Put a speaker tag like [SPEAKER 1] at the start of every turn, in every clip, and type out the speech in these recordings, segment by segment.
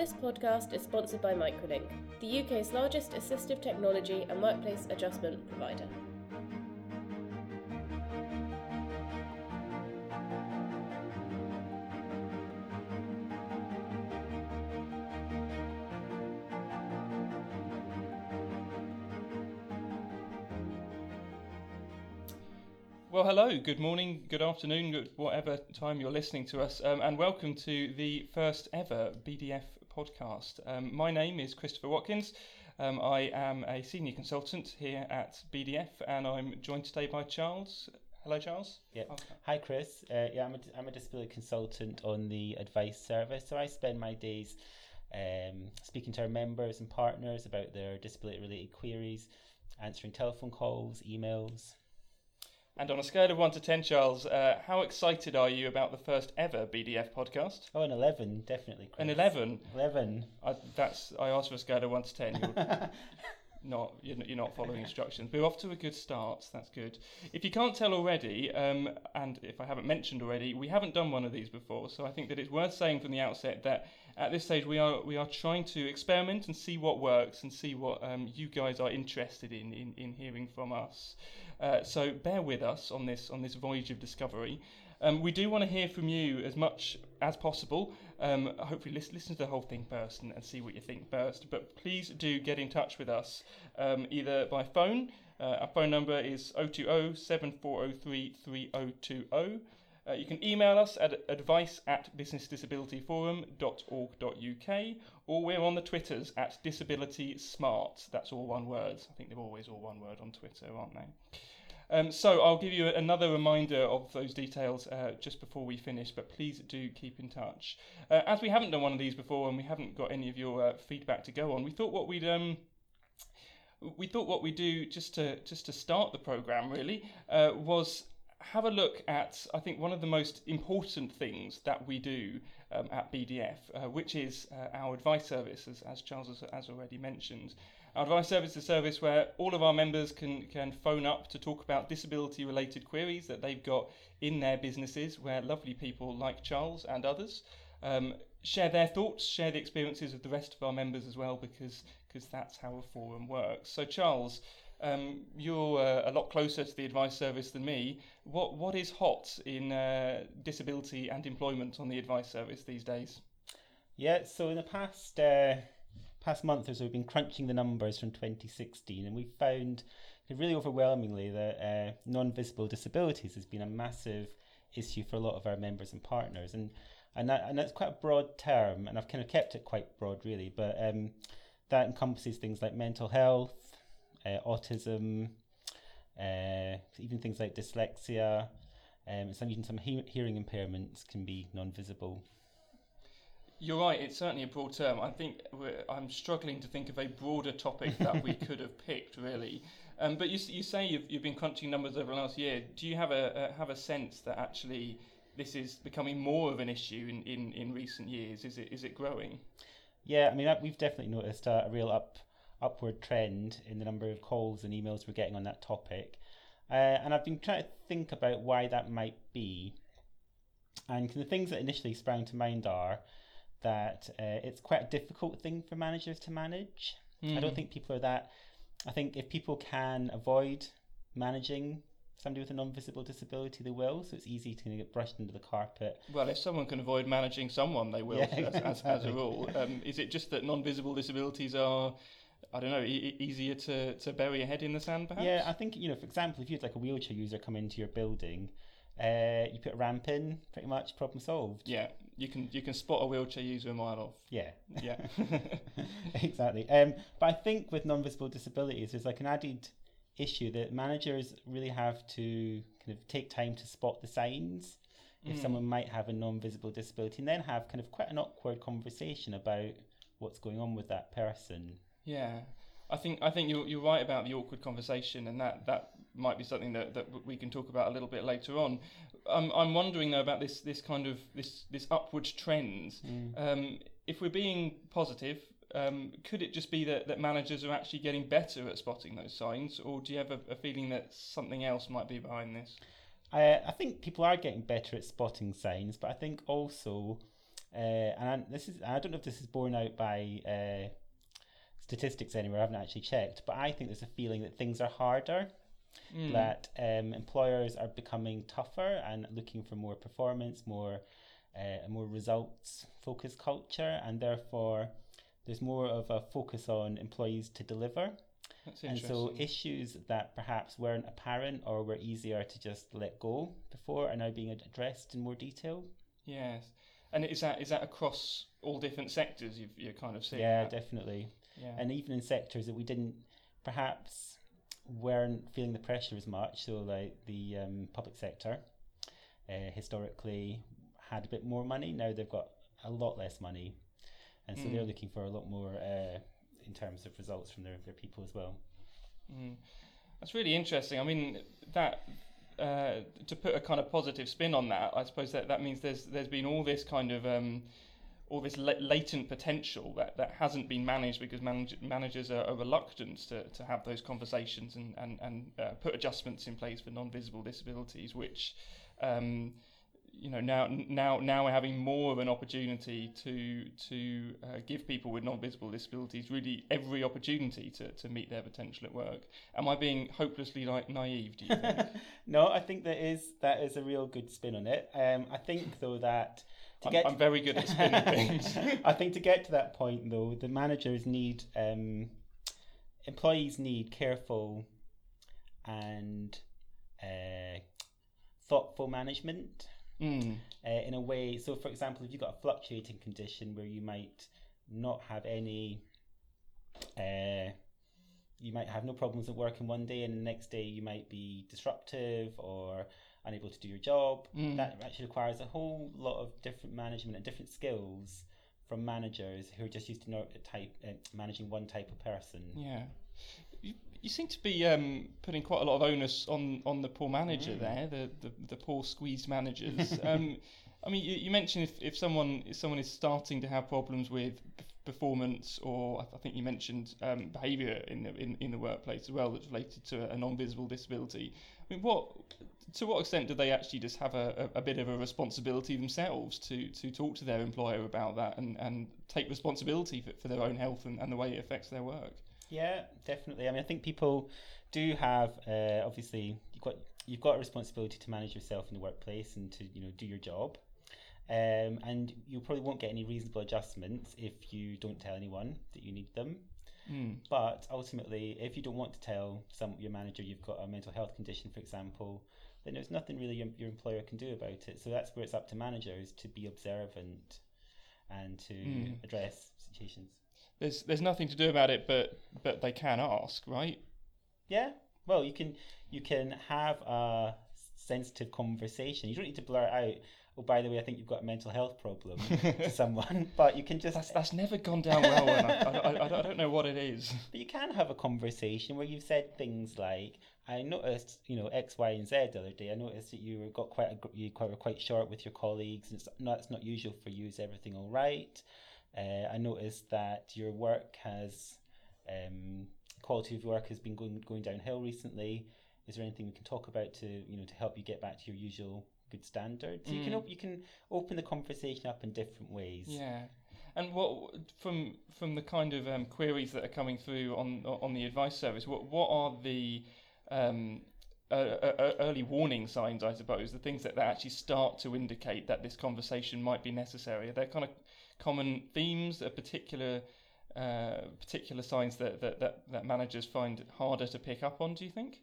[SPEAKER 1] This podcast is sponsored by Microlink, the UK's largest assistive technology and workplace adjustment provider.
[SPEAKER 2] Well, hello, good morning, good afternoon, good whatever time you're listening to us, um, and welcome to the first ever BDF podcast. Um, my name is Christopher Watkins. Um, I am a senior consultant here at BDF, and I'm joined today by Charles. Hello, Charles.
[SPEAKER 3] Yeah. Hi, Chris. Uh, yeah, I'm a, I'm a disability consultant on the advice service. So I spend my days um, speaking to our members and partners about their disability related queries, answering telephone calls, emails.
[SPEAKER 2] And on a scale of 1 to 10, Charles, uh, how excited are you about the first ever BDF podcast?
[SPEAKER 3] Oh, an 11, definitely. Chris.
[SPEAKER 2] An 11?
[SPEAKER 3] 11.
[SPEAKER 2] I, that's, I asked for a scale of 1 to 10. You're not, you're, you're not following instructions. We're off to a good start. That's good. If you can't tell already, um, and if I haven't mentioned already, we haven't done one of these before. So I think that it's worth saying from the outset that at this stage we are we are trying to experiment and see what works and see what um, you guys are interested in, in in hearing from us. Uh, so bear with us on this on this voyage of discovery. Um, we do want to hear from you as much as possible. Um, hopefully, listen, listen to the whole thing first and, and, see what you think first. But please do get in touch with us um, either by phone. Uh, our phone number is 020 7403 3020. Uh, you can email us at advice at businessdisabilityforum.org.uk or we're on the Twitters at Disability Smart. That's all one word. I think they're always all one word on Twitter, aren't they? Um, so I'll give you another reminder of those details uh, just before we finish, but please do keep in touch. Uh, as we haven't done one of these before and we haven't got any of your uh, feedback to go on, we thought what we'd um, we thought what we'd do just to just to start the program really uh, was have a look at, I think, one of the most important things that we do um, at BDF, uh, which is uh, our advice service, as, as Charles has, has, already mentioned. Advice service is a service where all of our members can, can phone up to talk about disability related queries that they've got in their businesses, where lovely people like Charles and others um, share their thoughts, share the experiences of the rest of our members as well, because because that's how a forum works. So, Charles, um, you're uh, a lot closer to the advice service than me. What what is hot in uh, disability and employment on the advice service these days?
[SPEAKER 3] Yeah, so in the past uh, past month or so, we've been crunching the numbers from 2016, and we found really overwhelmingly that uh, non-visible disabilities has been a massive issue for a lot of our members and partners, and and that, and that's quite a broad term, and I've kind of kept it quite broad really, but um, that encompasses things like mental health, uh, autism, uh, even things like dyslexia, um, some even some he- hearing impairments can be non-visible.
[SPEAKER 2] You're right. It's certainly a broad term. I think I'm struggling to think of a broader topic that we could have picked, really. Um, but you, you say you've, you've been crunching numbers over the last year. Do you have a, a have a sense that actually this is becoming more of an issue in, in, in recent years? Is it is it growing?
[SPEAKER 3] Yeah, I mean we've definitely noticed a, a real up upward trend in the number of calls and emails we're getting on that topic. Uh, and I've been trying to think about why that might be. And the things that initially sprang to mind are that uh, it's quite a difficult thing for managers to manage. Mm. I don't hmm. think people are that. I think if people can avoid managing somebody with a non-visible disability, they will. So it's easy to get brushed under the carpet.
[SPEAKER 2] Well, if someone can avoid managing someone, they will, yeah, as, exactly. as, as, a rule. Um, is it just that non-visible disabilities are I don't know, e- easier to, to bury your head in the sand, perhaps?
[SPEAKER 3] Yeah, I think, you know, for example, if you had like a wheelchair user come into your building, uh, you put a ramp in, pretty much problem solved.
[SPEAKER 2] Yeah, you can you can spot a wheelchair user a mile off.
[SPEAKER 3] Yeah,
[SPEAKER 2] yeah,
[SPEAKER 3] exactly. Um, but I think with non-visible disabilities, there's like an added issue that managers really have to kind of take time to spot the signs if mm. someone might have a non-visible disability, and then have kind of quite an awkward conversation about what's going on with that person.
[SPEAKER 2] Yeah, I think I think you're you're right about the awkward conversation, and that that might be something that, that we can talk about a little bit later on. I'm I'm wondering though about this this kind of this this upward trend. Mm. Um, if we're being positive, um, could it just be that, that managers are actually getting better at spotting those signs, or do you have a, a feeling that something else might be behind this?
[SPEAKER 3] I, I think people are getting better at spotting signs, but I think also Uh, and this is I don't know if this is borne out by uh, statistics anywhere. I haven't actually checked, but I think there's a feeling that things are harder.
[SPEAKER 2] Mm.
[SPEAKER 3] That um, employers are becoming tougher and looking for more performance, more uh, more results focused culture, and therefore there's more of a focus on employees to deliver.
[SPEAKER 2] That's
[SPEAKER 3] And so issues that perhaps weren't apparent or were easier to just let go before are now being addressed in more detail.
[SPEAKER 2] yes. And is that is that across all different sectors? You've, you're kind of seeing.
[SPEAKER 3] yeah,
[SPEAKER 2] that?
[SPEAKER 3] definitely.
[SPEAKER 2] Yeah.
[SPEAKER 3] And even in sectors that we didn't perhaps weren't feeling the pressure as much, so like the um, public sector uh, historically had a bit more money. Now they've got a lot less money, and so they're
[SPEAKER 2] Mm.
[SPEAKER 3] looking for a lot more uh, in terms of results from their, their people as well.
[SPEAKER 2] Mm. That's really interesting. I mean, that uh, to put a kind of positive spin on that, I suppose that that means there's there's been all this kind of um, all this la- latent potential that, that hasn't been managed because manage- managers are, are reluctant to, to have those conversations and and and uh, put adjustments in place for non-visible disabilities, which um, you know now now now we're having more of an opportunity to to uh, give people with non-visible disabilities really every opportunity to, to meet their potential at work. Am I being hopelessly like naive? Do you think?
[SPEAKER 3] no, I think that is that is a real good spin on it. Um, I think though that to
[SPEAKER 2] I'm,
[SPEAKER 3] get
[SPEAKER 2] I'm very good at spinning things.
[SPEAKER 3] I think to get to that point though, the managers need um, employees need careful and uh, thoughtful management
[SPEAKER 2] Mm.
[SPEAKER 3] uh, in a way. So, for example, if you've got a fluctuating condition where you might not have any, uh, you might have no problems at work in one day, and the next day you might be disruptive or unable to do your job.
[SPEAKER 2] Mm.
[SPEAKER 3] That actually requires a whole lot of different management and different skills from managers who are just used to know, type uh, managing one type of person.
[SPEAKER 2] Yeah. You, you seem to be um, putting quite a lot of onus on, on the poor manager
[SPEAKER 3] Mm.
[SPEAKER 2] there, the, the, the poor squeezed managers. um, I mean, you, you mentioned if, if someone if someone is starting to have problems with performance, or I think you mentioned um, behaviour in the in, in the workplace as well, that's related to a non-visible disability. I mean, what to what extent do they actually just have a, a, bit of a responsibility themselves to, to talk to their employer about that and, and take responsibility for, for their own health and, and the way it affects their work?
[SPEAKER 3] Yeah, definitely. I mean, I think people do have uh, obviously you've got you've got a responsibility to manage yourself in the workplace and to you know do your job. Um, and you probably won't get any reasonable adjustments if you don't tell anyone that you need them.
[SPEAKER 2] Mm.
[SPEAKER 3] But ultimately, if you don't want to tell some your manager you've got a mental health condition, for example, then there's nothing really your, your employer can do about it. So that's where it's up to managers to be observant and to
[SPEAKER 2] Mm.
[SPEAKER 3] address situations.
[SPEAKER 2] There's there's nothing to do about it, but but they can ask, right?
[SPEAKER 3] Yeah. Well, you can you can have a sensitive conversation. You don't need to blur it out. Oh, by the way, I think you've got a mental health problem to someone, but you can just.
[SPEAKER 2] That's that's never gone down well, I, I, I, I don't know what it is.
[SPEAKER 3] But you can have a conversation where you've said things like, "I noticed, you know, X, Y, and Z the other day. I noticed that you were got quite a, you quite were quite short with your colleagues, and it's not it's not usual for you. Is everything all right? Uh, I noticed that your work has um, quality of work has been going going downhill recently. Is there anything we can talk about to you know to help you get back to your usual good standards? You can
[SPEAKER 2] Mm.
[SPEAKER 3] op- you can open the conversation up in different ways.
[SPEAKER 2] Yeah, and what from from the kind of um, queries that are coming through on on the advice service, what what are the um, uh, uh, uh, early warning signs, I suppose, the things that, that actually start to indicate that this conversation might be necessary? Are there kind of common themes, a particular uh, particular signs that, that, that, that managers find harder to pick up on? Do you think?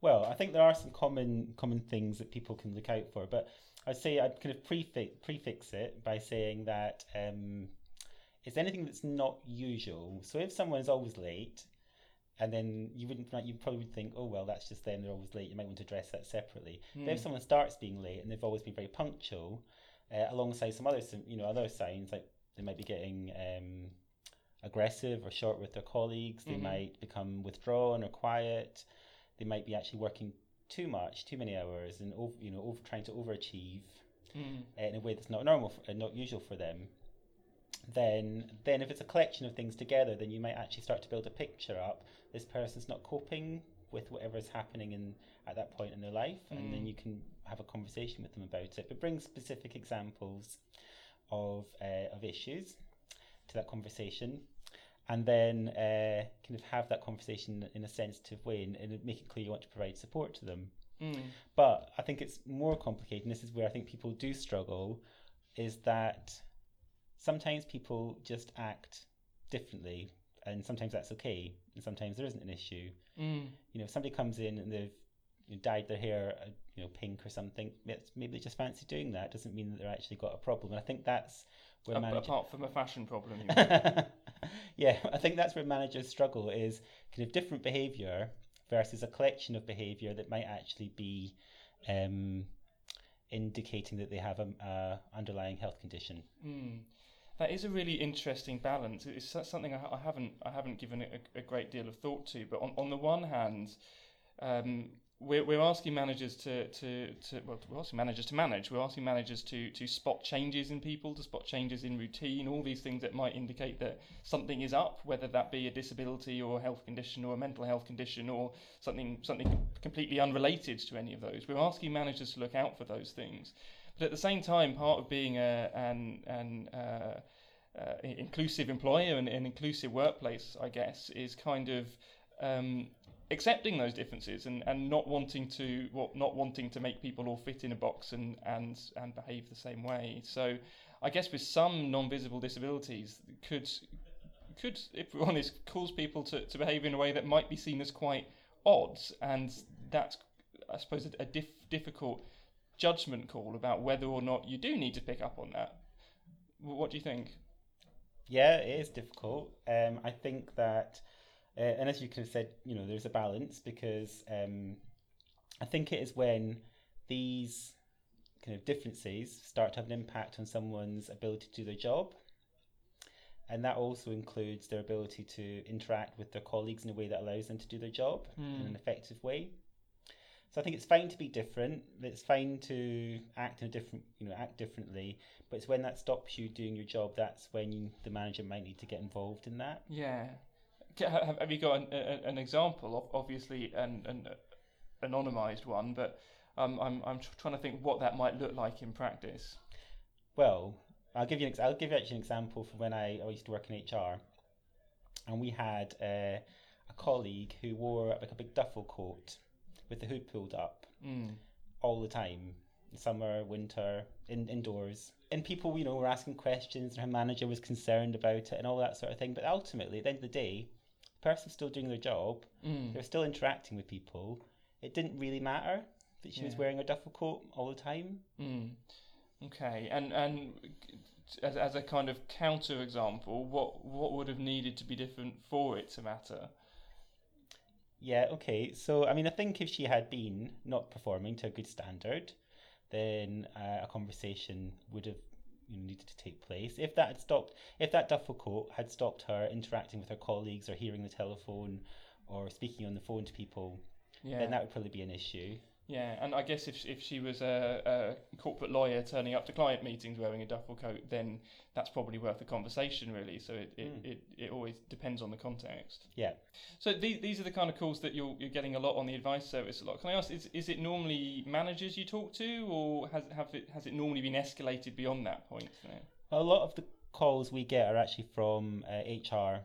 [SPEAKER 3] Well, I think there are some common common things that people can look out for, but I'd say I'd kind of prefix prefix it by saying that um, it's anything that's not usual. So if someone is always late, and then you wouldn't you probably would think, oh well, that's just them; they're always late. You might want to address that separately. But if
[SPEAKER 2] Hmm.
[SPEAKER 3] someone starts being late and they've always been very punctual, uh, alongside some other sim- you know other signs like they might be getting um, aggressive or short with their colleagues, they
[SPEAKER 2] Mhm.
[SPEAKER 3] might become withdrawn or quiet they might be actually working too much, too many hours, and over, you know, over trying to overachieve
[SPEAKER 2] Mm.
[SPEAKER 3] uh, in a way that's not normal, for, uh, not usual for them. Then, then if it's a collection of things together, then you might actually start to build a picture up. This person's not coping with whatever is happening in at that point in their life, and then
[SPEAKER 2] Mm.
[SPEAKER 3] you can have a conversation with them about it. But bring specific examples of uh, of issues to that conversation, and then uh, kind of have that conversation in a sensitive way and, and make it clear you want to provide support to them.
[SPEAKER 2] Mm.
[SPEAKER 3] But I think it's more complicated, and this is where I think people do struggle, is that sometimes people just act differently, and sometimes that's okay, and sometimes there isn't an issue.
[SPEAKER 2] Mm.
[SPEAKER 3] You know, if somebody comes in and they've you know, dyed their hair, uh, you know, pink or something, it's, maybe they just fancy doing that. Doesn't mean that they're actually got a problem. And I think that's where
[SPEAKER 2] A-
[SPEAKER 3] managers.
[SPEAKER 2] apart from a fashion problem.
[SPEAKER 3] Yeah, I think that's where managers struggle is kind of different behaviour versus a collection of behaviour that might actually be um, indicating that they have an underlying health condition.
[SPEAKER 2] Mm. That is a really interesting balance. It's something I, I haven't I haven't given a, a great deal of thought to. But on, on the one hand, um, we're, we're asking managers to, to, to well, we're asking managers to manage. We're asking managers to to spot changes in people, to spot changes in routine, all these things that might indicate that something is up, whether that be a disability or a health condition or a mental health condition or something something completely unrelated to any of those. We're asking managers to look out for those things. But at the same time, part of being a, an, an uh, uh, inclusive employer and an inclusive workplace, I guess, is kind of um, accepting those differences and, and not wanting to not wanting to make people all fit in a box and, and and behave the same way. So, I guess with some non-visible disabilities, could could, if we're honest, cause people to, to behave in a way that might be seen as quite odd, and that's, I suppose, a, a diff- difficult judgment call about whether or not you do need to pick up on that. What do you think?
[SPEAKER 3] Yeah, it is difficult. Um, I think that, uh, and as you kind of said, you know, there's a balance because um, I think it is when these kind of differences start to have an impact on someone's ability to do their job. And that also includes their ability to interact with their colleagues in a way that allows them to do their job in
[SPEAKER 2] Hmm.
[SPEAKER 3] an effective way. So I think it's fine to be different. It's fine to act in a different, you know, act differently. But it's when that stops you doing your job that's when you, the manager might need to get involved in that.
[SPEAKER 2] Yeah. Have, you got an, an example of obviously an, an anonymized one, but um, I'm I'm trying to think what that might look like in practice.
[SPEAKER 3] Well, I'll give you an ex- I'll give you actually an example from when I, I used to work in HR, and we had uh, a colleague who wore like a big duffel coat with the hood pulled up
[SPEAKER 2] Mm.
[SPEAKER 3] all the time, summer, winter, in, indoors. And people, you know, were asking questions, and her manager was concerned about it, and all that sort of thing. But ultimately, at the end of the day, the person's still doing their job.
[SPEAKER 2] Mm.
[SPEAKER 3] They're still interacting with people. It didn't really matter that she was wearing a duffel coat all the time.
[SPEAKER 2] Mm. Okay, and and as, as a kind of counter example, what what would have needed to be different for it to matter?
[SPEAKER 3] Yeah, okay. So, I mean, I think if she had been not performing to a good standard, then uh, a conversation would have needed to take place. If that had stopped, if that duffel coat had stopped her interacting with her colleagues or hearing the telephone or speaking on the phone to people,
[SPEAKER 2] Yeah,
[SPEAKER 3] then that would probably be an issue.
[SPEAKER 2] Yeah, and I guess if if she was a, a corporate lawyer turning up to client meetings wearing a duffel coat, then that's probably worth a conversation, really. So it it,
[SPEAKER 3] Mm.
[SPEAKER 2] it, it always depends on the context.
[SPEAKER 3] Yeah.
[SPEAKER 2] So these these are the kind of calls that you're you're getting a lot on the advice service a lot. Can I ask, is is it normally managers you talk to, or has have it has it normally been escalated beyond that point? Now?
[SPEAKER 3] A lot of the calls we get are actually from uh, HR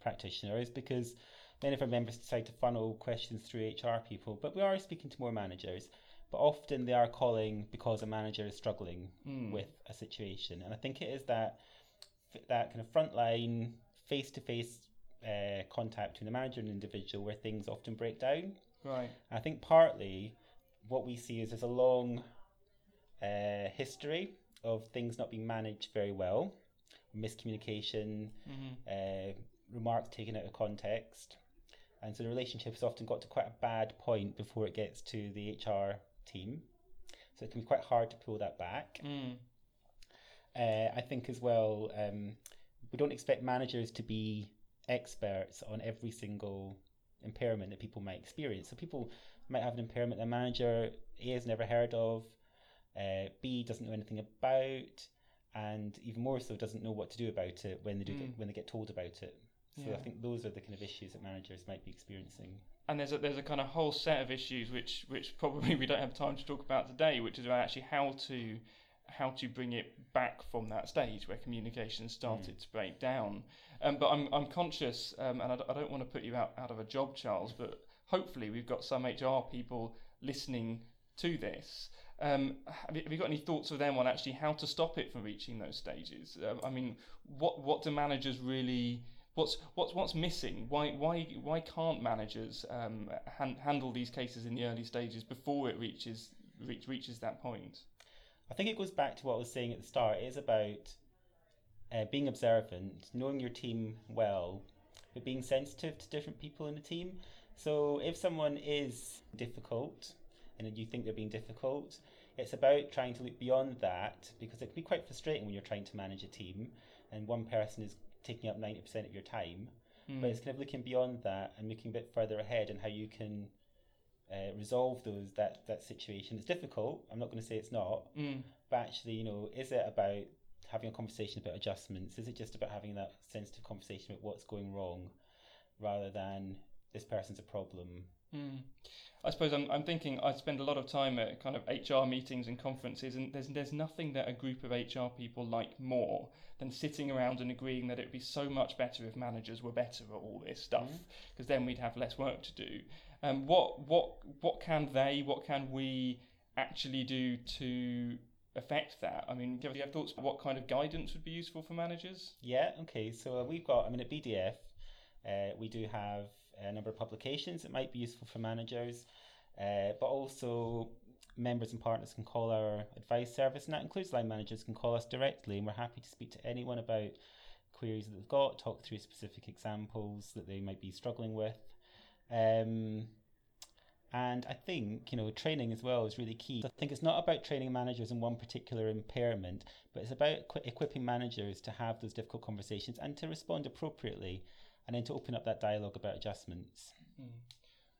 [SPEAKER 3] practitioners because many of our members decide to funnel questions through HR people, but we are speaking to more managers. But often they are calling because a manager is struggling
[SPEAKER 2] Mm.
[SPEAKER 3] with a situation, and I think it is that that kind of frontline, face to face contact between the manager and individual where things often break down.
[SPEAKER 2] Right.
[SPEAKER 3] I think partly what we see is there's a long uh, history of things not being managed very well, miscommunication,
[SPEAKER 2] hmm
[SPEAKER 3] uh, remarks taken out of context. And so the relationship has often got to quite a bad point before it gets to the HR team. So it can be quite hard to pull that back.
[SPEAKER 2] Mm.
[SPEAKER 3] Uh, I think as well, um, we don't expect managers to be experts on every single impairment that people might experience. So people might have an impairment that manager A has never heard of, uh, B doesn't know anything about, and even more so doesn't know what to do about it when they do
[SPEAKER 2] Mm.
[SPEAKER 3] get, when they get told about it. So
[SPEAKER 2] Yeah.
[SPEAKER 3] I think those are the kind of issues that managers might be experiencing.
[SPEAKER 2] And there's a there's a kind of whole set of issues which which probably we don't have time to talk about today, which is about actually how to how to bring it back from that stage where communication started mm. to break down. Um, but I'm, I'm conscious, um, and I d- I don't want to put you out, out of a job, Charles, but hopefully we've got some HR people listening to this. Um, have, you, have, you, got any thoughts for them on actually how to stop it from reaching those stages? Um, I mean, what what do managers really? What's what's what's missing? Why why why can't managers um, han- handle these cases in the early stages before it reaches reach, reaches that point?
[SPEAKER 3] I think it goes back to what I was saying at the start. It is about uh, being observant, knowing your team well, but being sensitive to different people in the team. So if someone is difficult and you think they're being difficult, it's about trying to look beyond that because it can be quite frustrating when you're trying to manage a team and one person is taking up 90% of your time. Mm. But it's kind of looking beyond that and looking a bit further ahead and how you can uh, resolve those that that situation. It's difficult. I'm not going to say it's not, mm. but actually, you know, is it about having a conversation about adjustments? Is it just about having that sensitive conversation about what's going wrong, rather than this person's a problem?
[SPEAKER 2] Mm. I suppose I'm, I'm thinking I spend a lot of time at kind of HR meetings and conferences, and there's there's nothing that a group of HR people like more than sitting around and agreeing that it would be so much better if managers were better at all this stuff, because mm. then we'd have less work to do. Um, what what what can they, what can we actually do to affect that? I mean, do you have thoughts about what kind of guidance would be useful for managers?
[SPEAKER 3] Yeah, okay. So uh, we've got, I mean, at BDF, uh, we do have a number of publications that might be useful for managers, uh, but also members and partners can call our advice service, and that includes line managers can call us directly, and we're happy to speak to anyone about queries that they've got, talk through specific examples that they might be struggling with. Um, and I think, you know, training as well is really key. I think it's not about training managers in one particular impairment, but it's about equipping managers to have those difficult conversations and to respond appropriately and then to open up that dialogue about adjustments. Mm.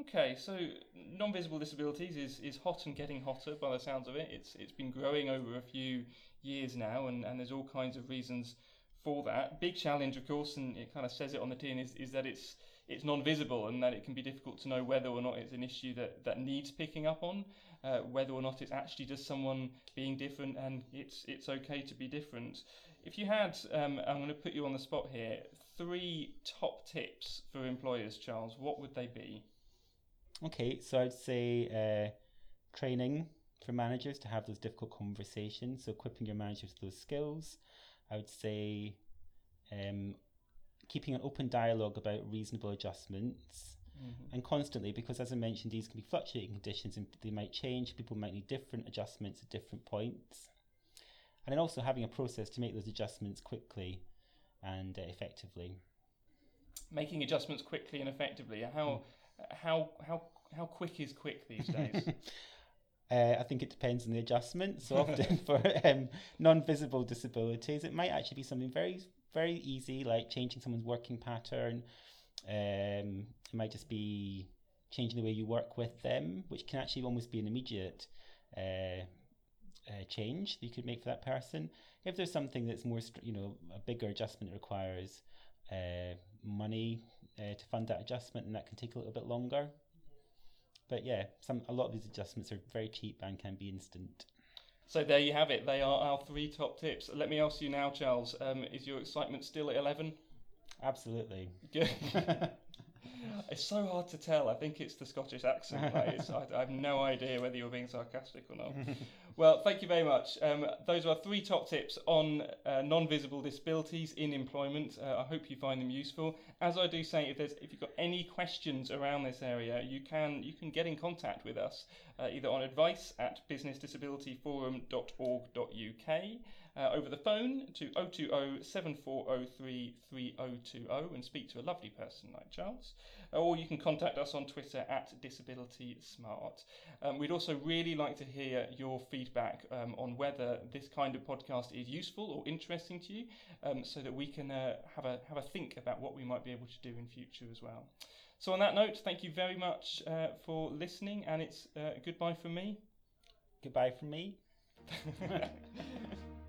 [SPEAKER 2] Okay, so non-visible disabilities is, is hot and getting hotter by the sounds of it. It's it's been growing over a few years now, and, and there's all kinds of reasons for that. Big challenge, of course, and it kind of says it on the tin, is, is that it's it's non-visible and that it can be difficult to know whether or not it's an issue that, that needs picking up on, uh, whether or not it's actually just someone being different and it's it's okay to be different. If you had, um, I'm going to put you on the spot here, three top tips for employers, Charles, what would they be?
[SPEAKER 3] Okay, so I'd say uh, training for managers to have those difficult conversations, so equipping your managers with those skills. I would say um, keeping an open dialogue about reasonable adjustments mm-hmm. and constantly because as i mentioned these can be fluctuating conditions and they might change people might need different adjustments at different points and then also having a process to make those adjustments quickly and uh, effectively
[SPEAKER 2] making adjustments quickly and effectively how mm. how how how quick is quick these days
[SPEAKER 3] Uh, I think it depends on the adjustment. So often for um, non-visible disabilities, it might actually be something very very easy, like changing someone's working pattern. Um, it might just be changing the way you work with them, which can actually almost be an immediate uh, uh, change that you could make for that person. If there's something that's more, you know, a bigger adjustment requires uh, money uh, to fund that adjustment, and that can take a little bit longer. But yeah, some a lot of these adjustments are very cheap and can be instant.
[SPEAKER 2] So there you have it. They are our three top tips. Let me ask you now, Charles. Um, is your excitement still at eleven?
[SPEAKER 3] Absolutely.
[SPEAKER 2] It's so hard to tell. I think it's the Scottish accent. Right? I, I, have no idea whether you're being sarcastic or not. well, thank you very much. Um, those are three top tips on uh, non-visible disabilities in employment. Uh, I hope you find them useful. As I do say, if there's if you've got any questions around this area, you can you can get in contact with us uh, either on advice at businessdisabilityforum.org.uk uh, over the phone to 020 7403 3020 and speak to a lovely person like Charles. Uh, or you can contact us on Twitter at DisabilitySmart. Um, we'd also really like to hear your feedback um, on whether this kind of podcast is useful or interesting to you um, so that we can uh, have, a, have a think about what we might be able to do in future as well. So, on that note, thank you very much uh, for listening, and it's uh, goodbye from me.
[SPEAKER 3] Goodbye from me.